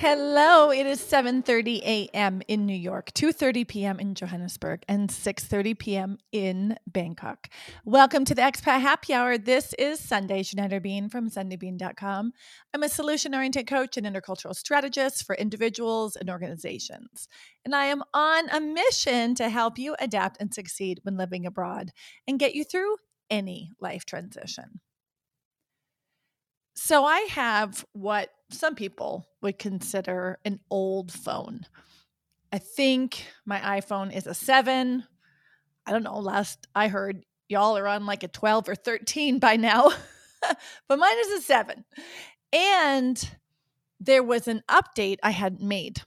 Hello, it is 7:30 a.m. in New York, 2:30 p.m. in Johannesburg, and 6:30 p.m. in Bangkok. Welcome to the Expat Happy Hour. This is Sundae Schneider Bean from sundaebean.com. I'm a solution-oriented coach and intercultural strategist for individuals and organizations. And I am on a mission to help you adapt and succeed when living abroad and get you through any life transition. So I have what some people would consider an old phone. I think my iPhone is a seven. I don't know. Last I heard, y'all are on like a 12 or 13 by now, but mine is a seven. And there was an update I hadn't made.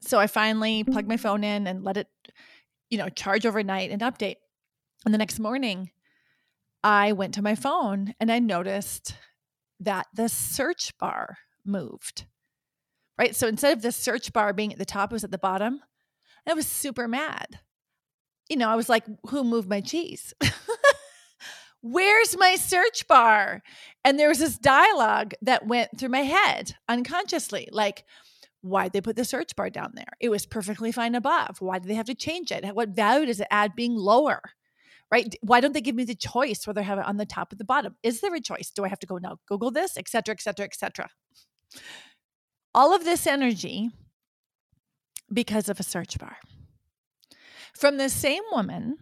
So I finally plugged my phone in and let it, you know, charge overnight and update. And the next morning, I went to my phone and I noticed that the search bar moved. Right. So instead of the search bar being at the top, it was at the bottom. I was super mad. You know, I was like, who moved my cheese? Where's my search bar? And there was this dialogue that went through my head unconsciously like, why'd they put the search bar down there? It was perfectly fine above. Why did they have to change it? What value does it add being lower? Right? Why don't they give me the choice whether I have it on the top or the bottom? Is there a choice? Do I have to go now Google this, et cetera, et cetera, et cetera? All of this energy because of a search bar from the same woman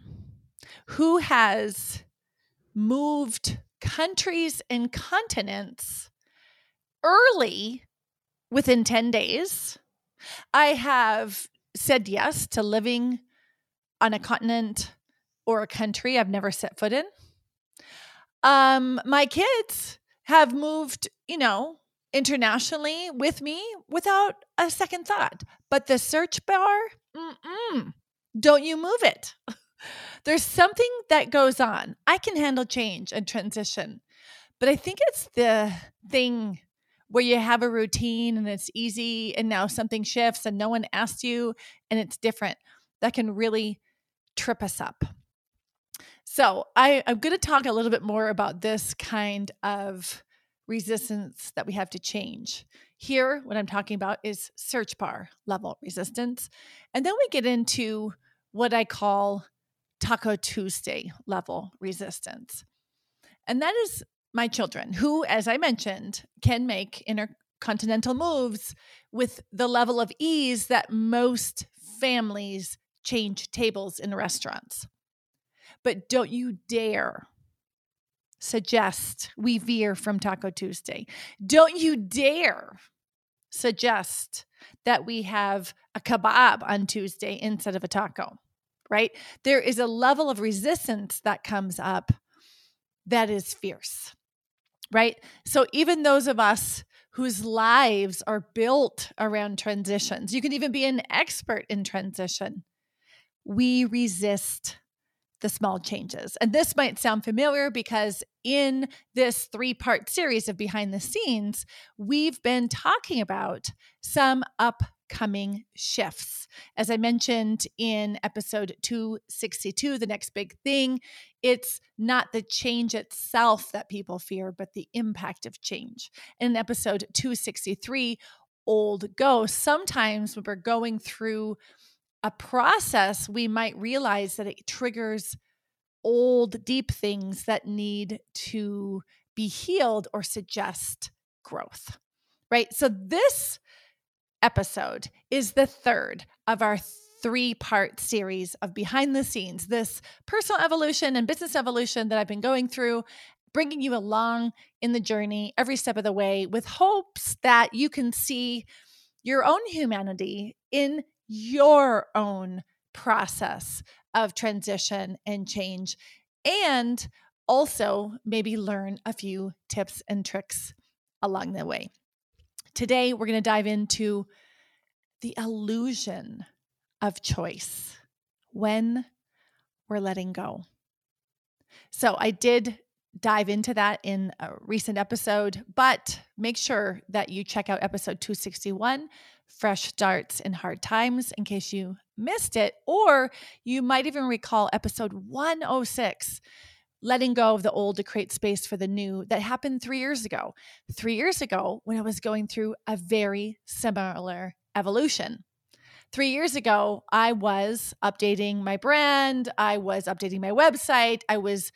who has moved countries and continents early within 10 days. I have said yes to living on a continent or a country I've never set foot in. Um, my kids have moved, you know, internationally with me without a second thought. But the search bar, don't you move it. There's something that goes on. I can handle change and transition, but I think it's the thing where you have a routine and it's easy, and now something shifts and no one asked you and it's different that can really trip us up. So I, I'm going to talk a little bit more about this kind of resistance that we have to change. Here, what I'm talking about is search bar level resistance. And then we get into what I call Taco Tuesday level resistance. And that is my children, who, as I mentioned, can make intercontinental moves with the level of ease that most families change tables in restaurants. But don't you dare suggest we veer from Taco Tuesday. Don't you dare suggest that we have a kebab on Tuesday instead of a taco, right? There is a level of resistance that comes up that is fierce, right? So even those of us whose lives are built around transitions, you can even be an expert in transition, we resist the small changes. And this might sound familiar because in this three part series of behind the scenes, we've been talking about some upcoming shifts. As I mentioned in episode 262, the next big thing, it's not the change itself that people fear, but the impact of change. In episode 263, Old Ghost, sometimes when we're going through a process, we might realize that it triggers old, deep things that need to be healed or suggest growth, right? So, this episode is the third of our three part series of behind the scenes, this personal evolution and business evolution that I've been going through, bringing you along in the journey every step of the way with hopes that you can see your own humanity in your own process of transition and change, and also maybe learn a few tips and tricks along the way. Today, we're going to dive into the illusion of choice when we're letting go. So, I did dive into that in a recent episode, but make sure that you check out episode 261 Fresh Starts in Hard Times in case you missed it, or you might even recall episode 106 letting go of the old to create space for the new that happened three years ago. Three years ago, when I was going through a very similar evolution. Three years ago, I was updating my brand, I was updating my website, I was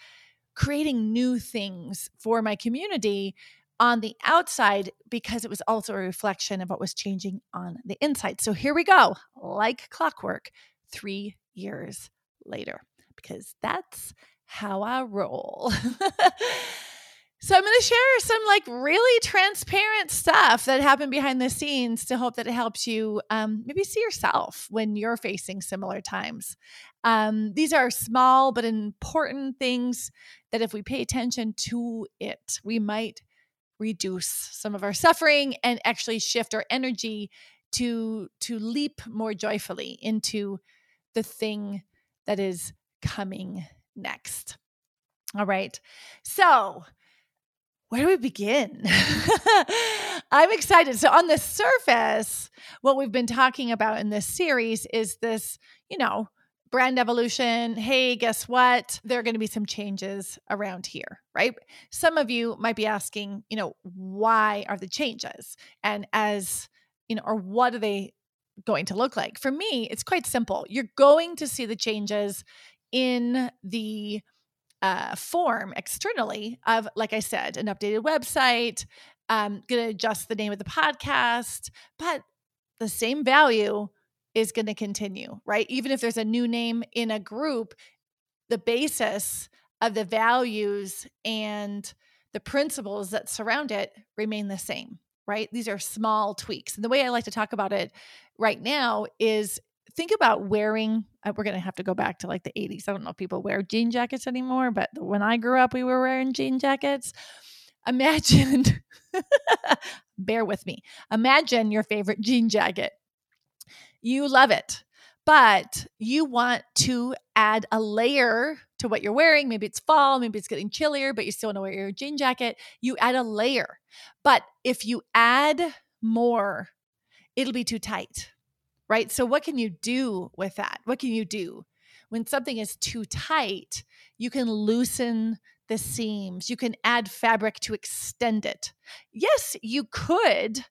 creating new things for my community on the outside because it was also a reflection of what was changing on the inside. So here we go, like clockwork, three years later, because that's how I roll. so I'm going to share some like really transparent stuff that happened behind the scenes to hope that it helps you um, maybe see yourself when you're facing similar times. Um, these are small but important things that if we pay attention to it, we might reduce some of our suffering and actually shift our energy to to leap more joyfully into the thing that is coming next. All right. So, where do we begin? I'm excited. So, on the surface, what we've been talking about in this series is this, you know, brand evolution. Hey, guess what? There are going to be some changes around here, right? Some of you might be asking, you know, why are the changes? And as, you know, or what are they going to look like? For me, it's quite simple. You're going to see the changes in the uh, form externally of, like I said, an updated website. I'm going to adjust the name of the podcast, but the same value is going to continue, right? Even if there's a new name in a group, the basis of the values and the principles that surround it remain the same, right? These are small tweaks. And the way I like to talk about it right now is think about wearing uh, we're going to have to go back to like the 80s i don't know if people wear jean jackets anymore but when i grew up we were wearing jean jackets imagine bear with me imagine your favorite jean jacket you love it but you want to add a layer to what you're wearing. Maybe it's fall, maybe it's getting chillier, but you still want to wear your jean jacket. You add a layer. But if you add more, it'll be too tight right? So, what can you do with that? What can you do? When something is too tight, you can loosen the seams, you can add fabric to extend it. Yes, you could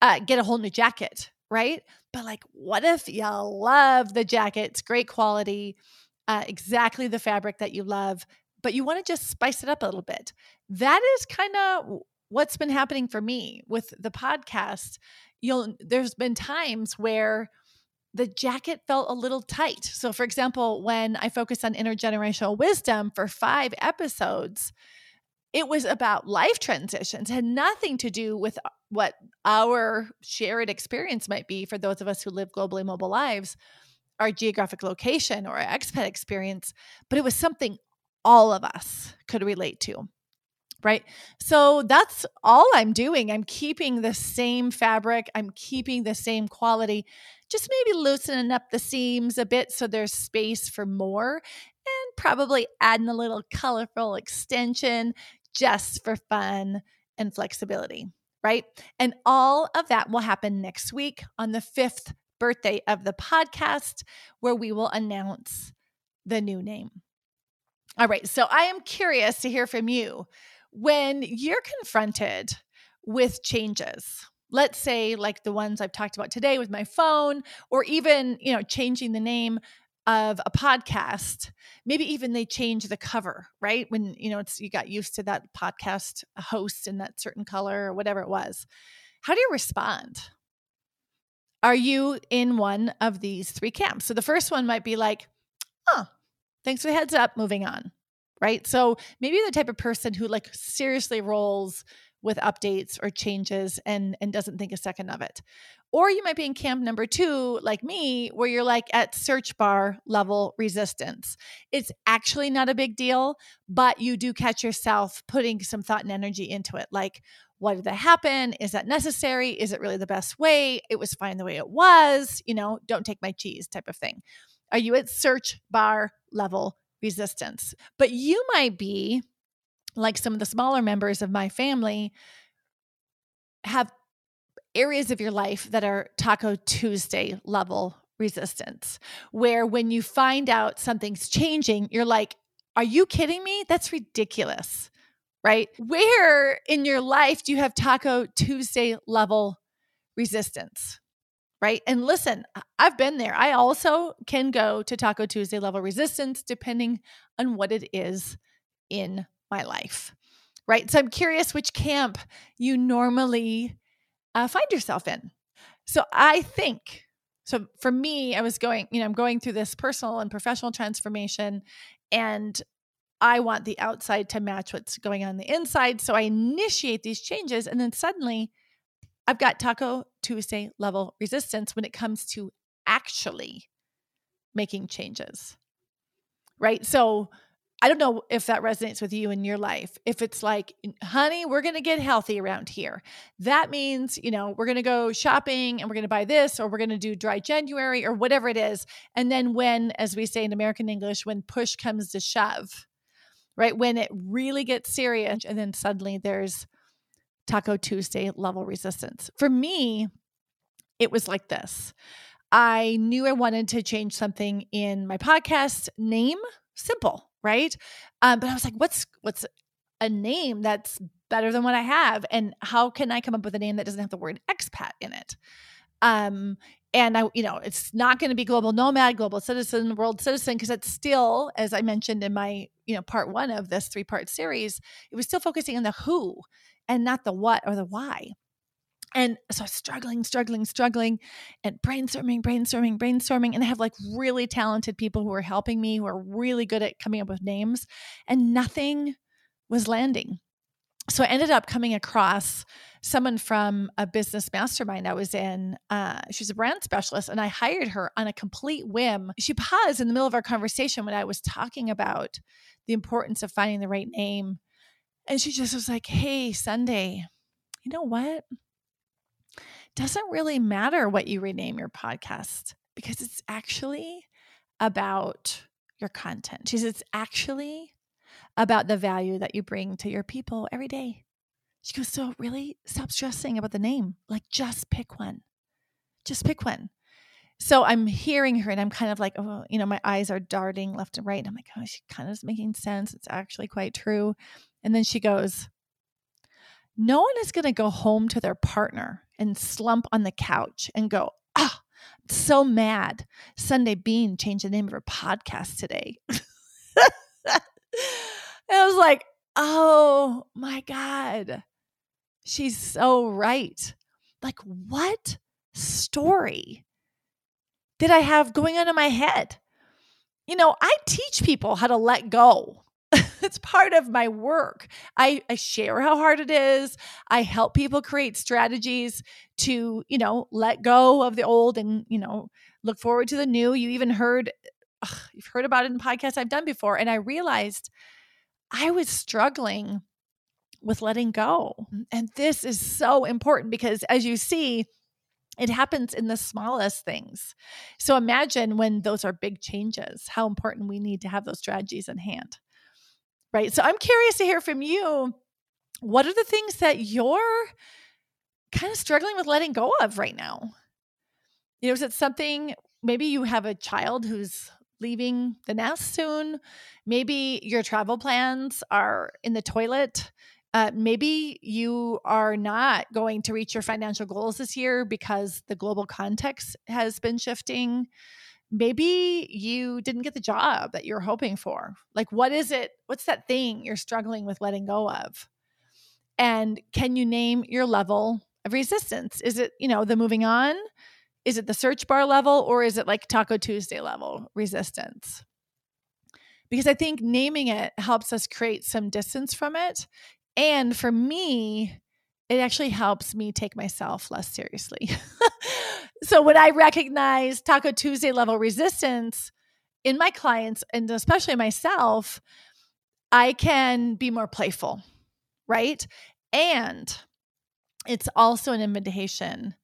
uh, get a whole new jacket, right? But, like, what if y'all love the jacket? It's great quality, uh, exactly the fabric that you love, but you want to just spice it up a little bit. That is kind of what's been happening for me with the podcast you'll there's been times where the jacket felt a little tight. So for example, when I focused on intergenerational wisdom for 5 episodes, it was about life transitions, it had nothing to do with uh, what our shared experience might be for those of us who live globally mobile lives, our geographic location or our expat experience, but it was something all of us could relate to right? So that's all I'm doing. I'm keeping the same fabric, I'm keeping the same quality, just maybe loosening up the seams a bit so there's space for more, and probably adding a little colorful extension just for fun and flexibility, right? And all of that will happen next week on the fifth birthday of the podcast, where we will announce the new name. All right, so I am curious to hear from you when you're confronted with changes, let's say like the ones I've talked about today with my phone, or even, you know, changing the name of a podcast, maybe even they change the cover, right? When, you know, it's you got used to that podcast host in that certain color or whatever it was. How do you respond? Are you in one of these three camps? So the first one might be like, oh, thanks for the heads up, moving on right? So maybe the type of person who like seriously rolls with updates or changes and and doesn't think a second of it. Or you might be in camp number 2 like me where you're like at search bar level resistance. It's actually not a big deal, but you do catch yourself putting some thought and energy into it like what did that happen? Is that necessary? Is it really the best way? It was fine the way it was, you know, don't take my cheese type of thing. Are you at search bar level resistance. But you might be like some of the smaller members of my family have areas of your life that are Taco Tuesday level resistance, where when you find out something's changing, you're like, Are you kidding me? That's ridiculous, right? Where in your life do you have Taco Tuesday level resistance? Right. And listen, I've been there. I also can go to Taco Tuesday level resistance depending on what it is in my life. Right. So I'm curious which camp you normally uh, find yourself in. So I think so for me, I was going, you know, I'm going through this personal and professional transformation and I want the outside to match what's going on the inside. So I initiate these changes and then suddenly I've got Taco Tuesday level resistance when it comes to actually making changes. Right? So I don't know if that resonates with you in your life. If it's like, honey, we're going to get healthy around here. That means, you know, we're going to go shopping and we're going to buy this or we're going to do dry January or whatever it is. And then when, as we say in American English, when push comes to shove, right? When it really gets serious and then suddenly there's Taco Tuesday level resistance. For me, it was like this. I knew I wanted to change something in my podcast name. Simple right? Um, but I was like, what's what's a name that's better than what I have, and how can I come up with a name that doesn't have the word expat in it? Um, and I, you know, it's not going to be global nomad, global citizen, world citizen, because it's still, as I mentioned in my, you know, part one of this three part series, it was still focusing on the who and not the what or the why. And so struggling, struggling, struggling, and brainstorming, brainstorming, brainstorming. And I have like really talented people who are helping me, who are really good at coming up with names, and nothing was landing. So I ended up coming across someone from a business mastermind I was in. Uh, she's a brand specialist, and I hired her on a complete whim. She paused in the middle of our conversation when I was talking about the importance of finding the right name. And she just was like, Hey, Sundae, you know what? Doesn't really matter what you rename your podcast because it's actually about your content. She says it's actually about the value that you bring to your people every day. She goes, So really stop stressing about the name. Like just pick one. Just pick one. So I'm hearing her and I'm kind of like, oh, you know, my eyes are darting left and right. And I'm like, oh, she kind of is making sense. It's actually quite true. And then she goes, no one is going to go home to their partner and slump on the couch and go, ah, so mad. Sundae Bean changed the name of her podcast today. I was like, oh my God. She's so right. Like, what story did I have going on in my head? You know, I teach people how to let go it's part of my work. I, I share how hard it is. I help people create strategies to, you know, let go of the old and, you know, look forward to the new. You even heard, ugh, you've heard about it in podcasts I've done before. And I realized I was struggling with letting go. And this is so important because as you see, it happens in the smallest things. So imagine when those are big changes, how important we need to have those strategies in hand right? So I'm curious to hear from you. What are the things that you're kind of struggling with letting go of right now? You know, is it something maybe you have a child who's leaving the nest soon? Maybe your travel plans are in the toilet. Uh, maybe you are not going to reach your financial goals this year because the global context has been shifting maybe you didn't get the job that you're hoping for. Like, what is it? What's that thing you're struggling with letting go of? And can you name your level of resistance? Is it, you know, the moving on? Is it the search bar level or is it like Taco Tuesday level resistance? Because I think naming it helps us create some distance from it. And for me, it actually helps me take myself less seriously. so when I recognize Taco Tuesday level resistance in my clients and especially myself, I can be more playful, right? And it's also an invitation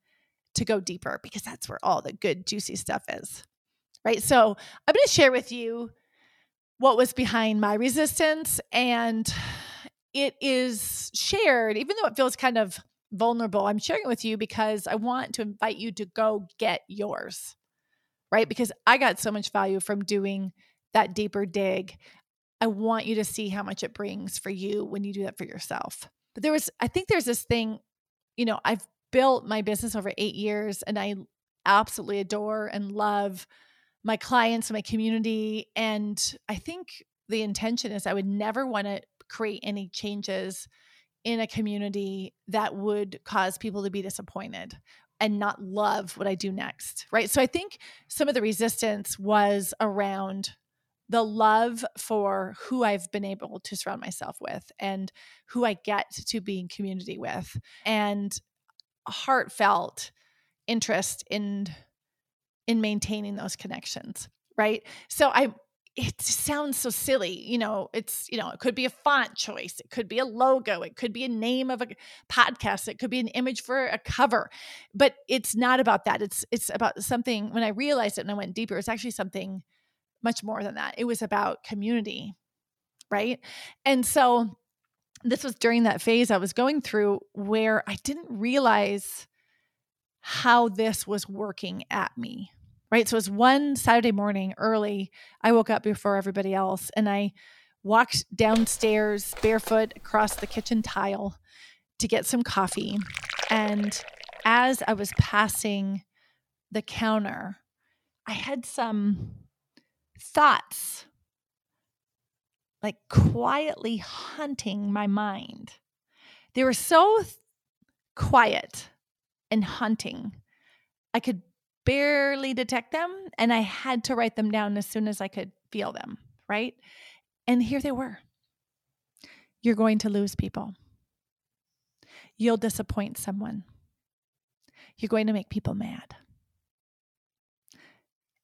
to go deeper because that's where all the good, juicy stuff is, right? So I'm going to share with you what was behind my resistance and it is shared, even though it feels kind of vulnerable, I'm sharing it with you because I want to invite you to go get yours, right? Because I got so much value from doing that deeper dig. I want you to see how much it brings for you when you do that for yourself. But there was, I think there's this thing, you know, I've built my business over eight years and I absolutely adore and love my clients, my community. And I think the intention is I would never want to create any changes in a community that would cause people to be disappointed and not love what I do next. Right. So I think some of the resistance was around the love for who I've been able to surround myself with and who I get to be in community with and heartfelt interest in in maintaining those connections right so i it sounds so silly you know it's you know it could be a font choice it could be a logo it could be a name of a podcast it could be an image for a cover but it's not about that it's it's about something when i realized it and i went deeper it's actually something much more than that it was about community right? And so this was during that phase i was going through where i didn't realize how this was working at me right? So it was one Saturday morning early. I woke up before everybody else and I walked downstairs barefoot across the kitchen tile to get some coffee. And as I was passing the counter, I had some thoughts like quietly hunting my mind. They were so quiet and hunting. I could barely detect them and I had to write them down as soon as I could feel them, right? And here they were. You're going to lose people. You'll disappoint someone. You're going to make people mad.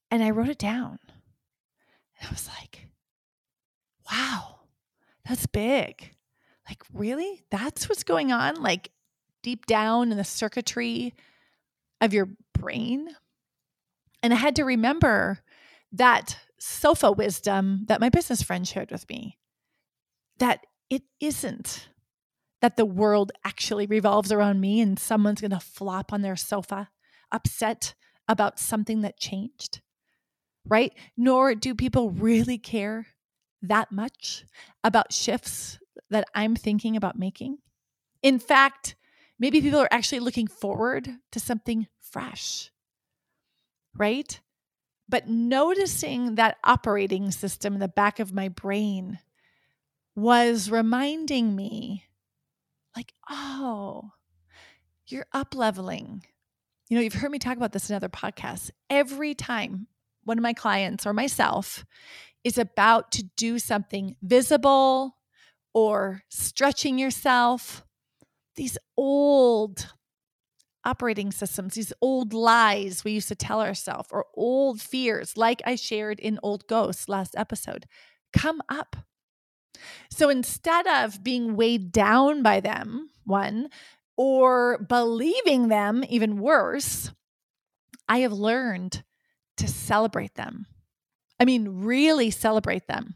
And I wrote it down. And I was like, wow, that's big. Like, really? That's what's going on? Like, deep down in the circuitry of your brain? And I had to remember that sofa wisdom that my business friend shared with me that it isn't that the world actually revolves around me and someone's going to flop on their sofa upset about something that changed, right? Nor do people really care that much about shifts that I'm thinking about making. In fact, maybe people are actually looking forward to something fresh right? But noticing that operating system in the back of my brain was reminding me, like, oh, you're up leveling. You know, you've heard me talk about this in other podcasts. Every time one of my clients or myself is about to do something visible or stretching yourself, these old operating systems, these old lies we used to tell ourselves, or old fears, like I shared in Old Ghosts last episode, come up. So instead of being weighed down by them, one, or believing them, even worse, I have learned to celebrate them. I mean, really celebrate them.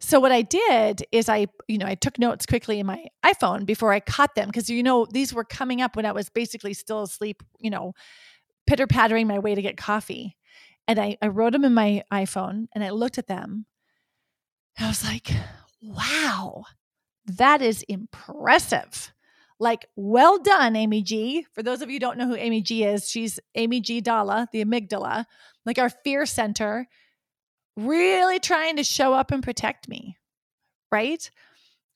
So what I did is I, you know, I took notes quickly in my iPhone before I caught them because you know these were coming up when I was basically still asleep, you know, pitter pattering my way to get coffee. And I, I wrote them in my iPhone and I looked at them. I was like, wow, that is impressive. Like, well done, Amy G. For those of you don't know who Amy G is, she's Amy G. Dalla, the amygdala, like our fear center really trying to show up and protect me. Right.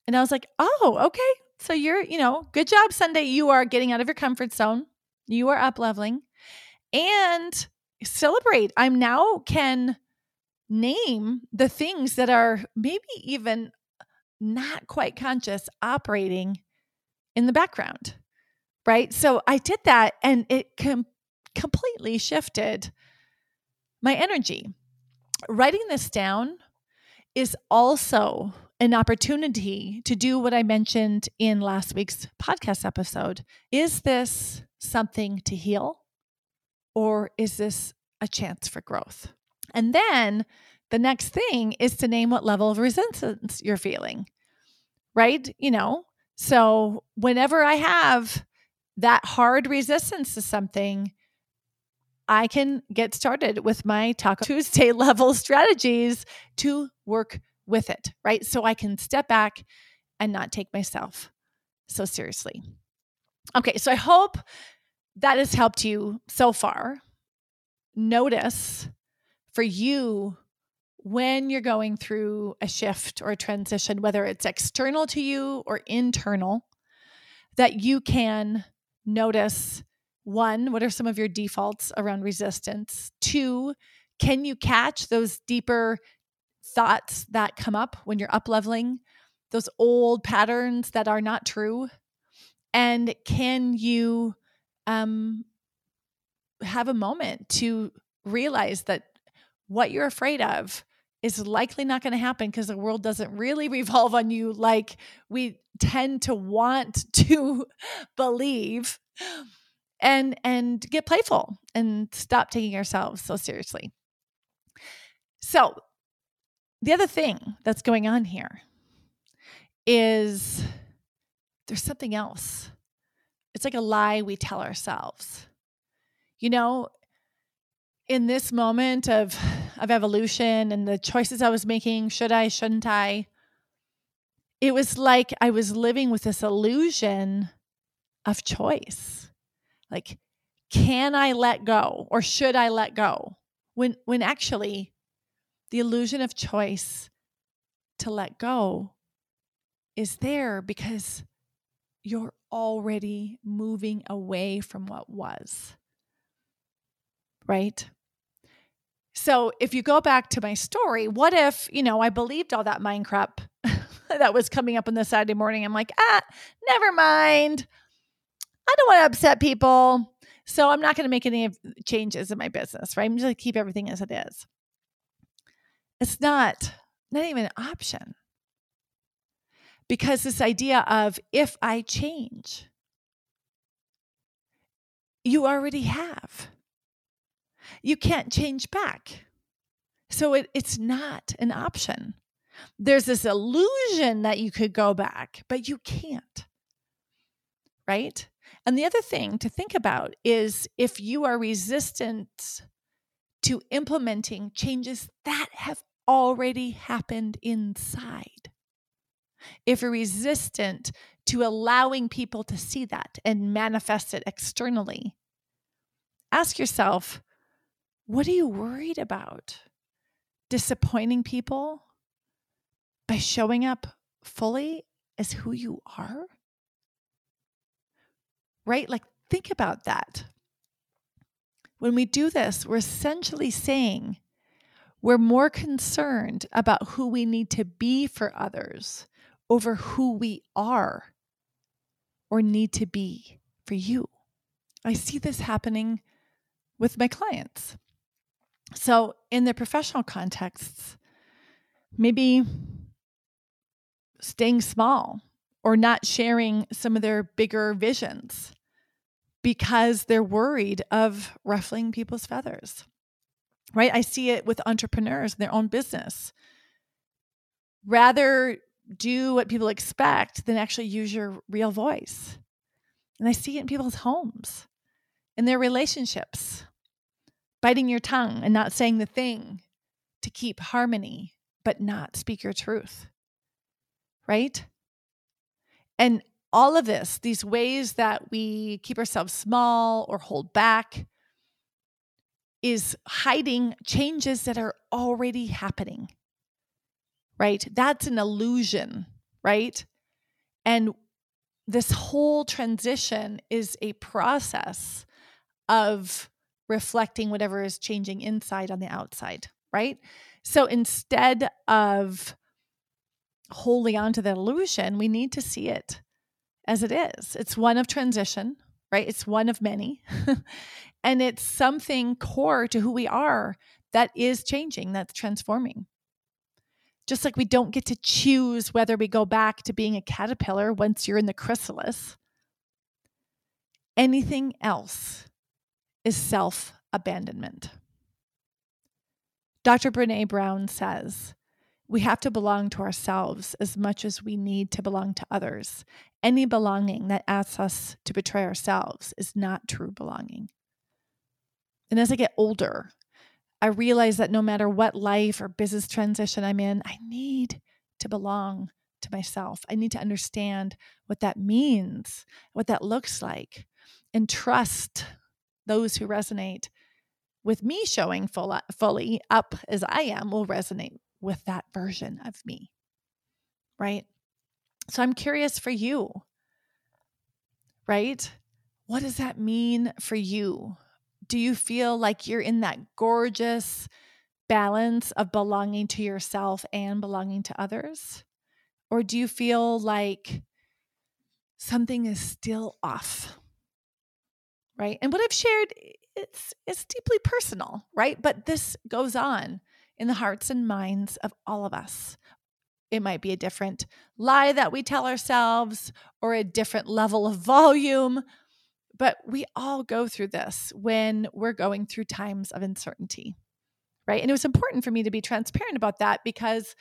And I was like, oh, okay. So you're, you know, good job, Sundae. You are getting out of your comfort zone. You are up leveling and celebrate. I'm now can name the things that are maybe even not quite conscious operating in the background. Right. So I did that and it com- completely shifted my energy writing this down is also an opportunity to do what I mentioned in last week's podcast episode. Is this something to heal or is this a chance for growth? And then the next thing is to name what level of resistance you're feeling, right? You know, so whenever I have that hard resistance to something, I can get started with my Taco Tuesday level strategies to work with it, right? So I can step back and not take myself so seriously. Okay, so I hope that has helped you so far. Notice for you when you're going through a shift or a transition, whether it's external to you or internal, that you can notice one, what are some of your defaults around resistance? Two, can you catch those deeper thoughts that come up when you're up leveling, those old patterns that are not true? And can you um, have a moment to realize that what you're afraid of is likely not going to happen because the world doesn't really revolve on you like we tend to want to believe and and get playful and stop taking ourselves so seriously so the other thing that's going on here is there's something else it's like a lie we tell ourselves you know in this moment of of evolution and the choices I was making. Should I, shouldn't I? It was like I was living with this illusion of choice. Like, can I let go or should I let go? When, when actually, the illusion of choice to let go is there because you're already moving away from what was. Right? So if you go back to my story, what if, you know, I believed all that mind crap that was coming up on the Saturday morning? I'm like, ah, never mind. I don't want to upset people. So I'm not going to make any changes in my business, right? I'm just going to keep everything as it is. It's not, not even an option. Because this idea of if I change, you already have you can't change back. So it, it's not an option. There's this illusion that you could go back, but you can't. Right? And the other thing to think about is if you are resistant to implementing changes that have already happened inside. If you're resistant to allowing people to see that and manifest it externally, ask yourself what are you worried about? Disappointing people by showing up fully as who you are? Right? Like, think about that. When we do this, we're essentially saying we're more concerned about who we need to be for others over who we are or need to be for you. I see this happening with my clients. So, in the professional contexts, maybe staying small or not sharing some of their bigger visions because they're worried of ruffling people's feathers. Right? I see it with entrepreneurs in their own business. Rather do what people expect than actually use your real voice. And I see it in people's homes, in their relationships, biting your tongue and not saying the thing to keep harmony, but not speak your truth. Right? And all of this, these ways that we keep ourselves small or hold back, is hiding changes that are already happening. Right? That's an illusion, right? And this whole transition is a process of reflecting whatever is changing inside on the outside, right? So instead of holding on to the illusion, we need to see it as it is. It's one of transition, right? It's one of many. and it's something core to who we are that is changing, that's transforming. Just like we don't get to choose whether we go back to being a caterpillar once you're in the chrysalis, anything else is self abandonment. Dr. Brene Brown says, we have to belong to ourselves as much as we need to belong to others. Any belonging that asks us to betray ourselves is not true belonging. And as I get older, I realize that no matter what life or business transition I'm in, I need to belong to myself. I need to understand what that means, what that looks like, and trust those who resonate with me showing full, fully up as I am will resonate with that version of me. Right? So I'm curious for you. Right? What does that mean for you? Do you feel like you're in that gorgeous balance of belonging to yourself and belonging to others? Or do you feel like something is still off? Right? And what I've shared it's it's deeply personal, right? But this goes on in the hearts and minds of all of us. It might be a different lie that we tell ourselves or a different level of volume, but we all go through this when we're going through times of uncertainty, right? And it was important for me to be transparent about that because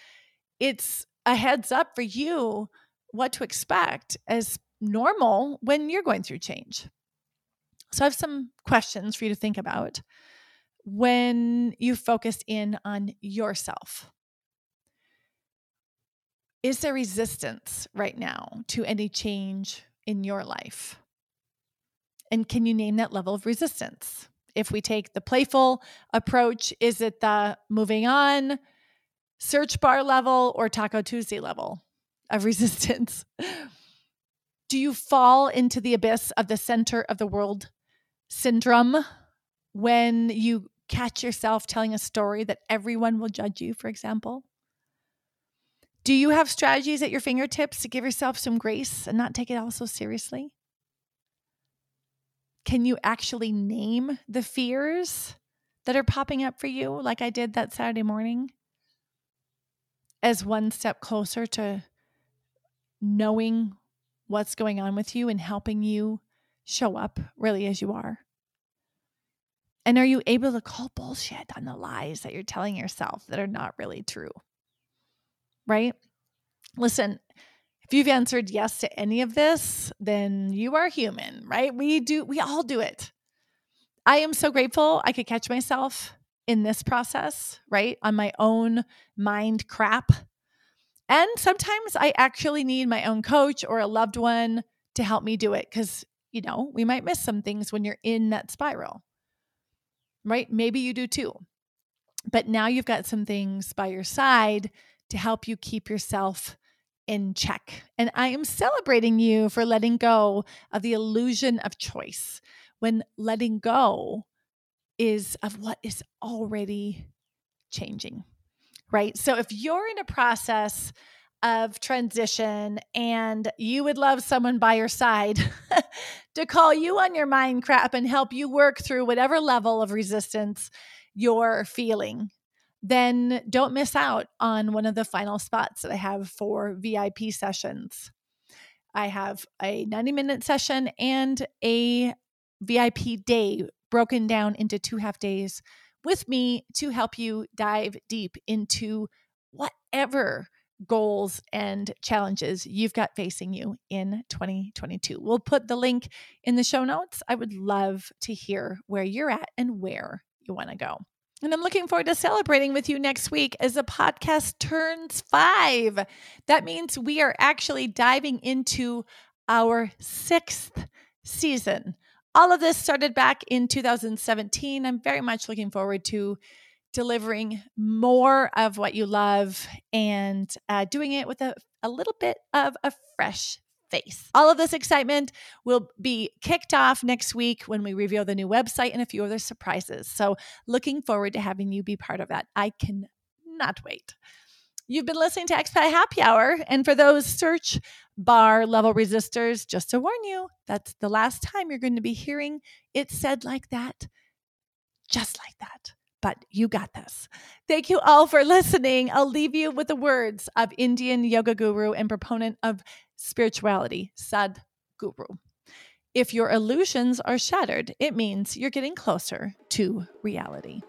it's a heads up for you what to expect as normal when you're going through change. So I have some questions for you to think about when you focus in on yourself. Is there resistance right now to any change in your life? And can you name that level of resistance? If we take the playful approach, is it the moving on, search bar level, or Taco Tuesday level of resistance? Do you fall into the abyss of the center of the world syndrome when you catch yourself telling a story that everyone will judge you, for example? Do you have strategies at your fingertips to give yourself some grace and not take it all so seriously? Can you actually name the fears that are popping up for you, like I did that Saturday morning, as one step closer to knowing what's going on with you and helping you show up really as you are? And are you able to call bullshit on the lies that you're telling yourself that are not really true? right? Listen, if you've answered yes to any of this, then you are human, right? We do, we all do it. I am so grateful I could catch myself in this process, right? On my own mind crap. And sometimes I actually need my own coach or a loved one to help me do it because, you know, we might miss some things when you're in that spiral, right? Maybe you do too. But now you've got some things by your side to help you keep yourself in check. And I am celebrating you for letting go of the illusion of choice when letting go is of what is already changing, right? So if you're in a process of transition and you would love someone by your side to call you on your mind crap and help you work through whatever level of resistance you're feeling then don't miss out on one of the final spots that I have for VIP sessions. I have a 90 minute session and a VIP day broken down into two half days with me to help you dive deep into whatever goals and challenges you've got facing you in 2022. We'll put the link in the show notes. I would love to hear where you're at and where you want to go. And I'm looking forward to celebrating with you next week as the podcast turns five. That means we are actually diving into our sixth season. All of this started back in 2017. I'm very much looking forward to delivering more of what you love and uh, doing it with a, a little bit of a fresh face. All of this excitement will be kicked off next week when we reveal the new website and a few other surprises. So, looking forward to having you be part of that. I cannot wait. You've been listening to Expat Happy Hour. And for those search bar level resistors, just to warn you, that's the last time you're going to be hearing it said like that, just like that but you got this. Thank you all for listening. I'll leave you with the words of Indian yoga guru and proponent of spirituality, Sadhguru. If your illusions are shattered, it means you're getting closer to reality.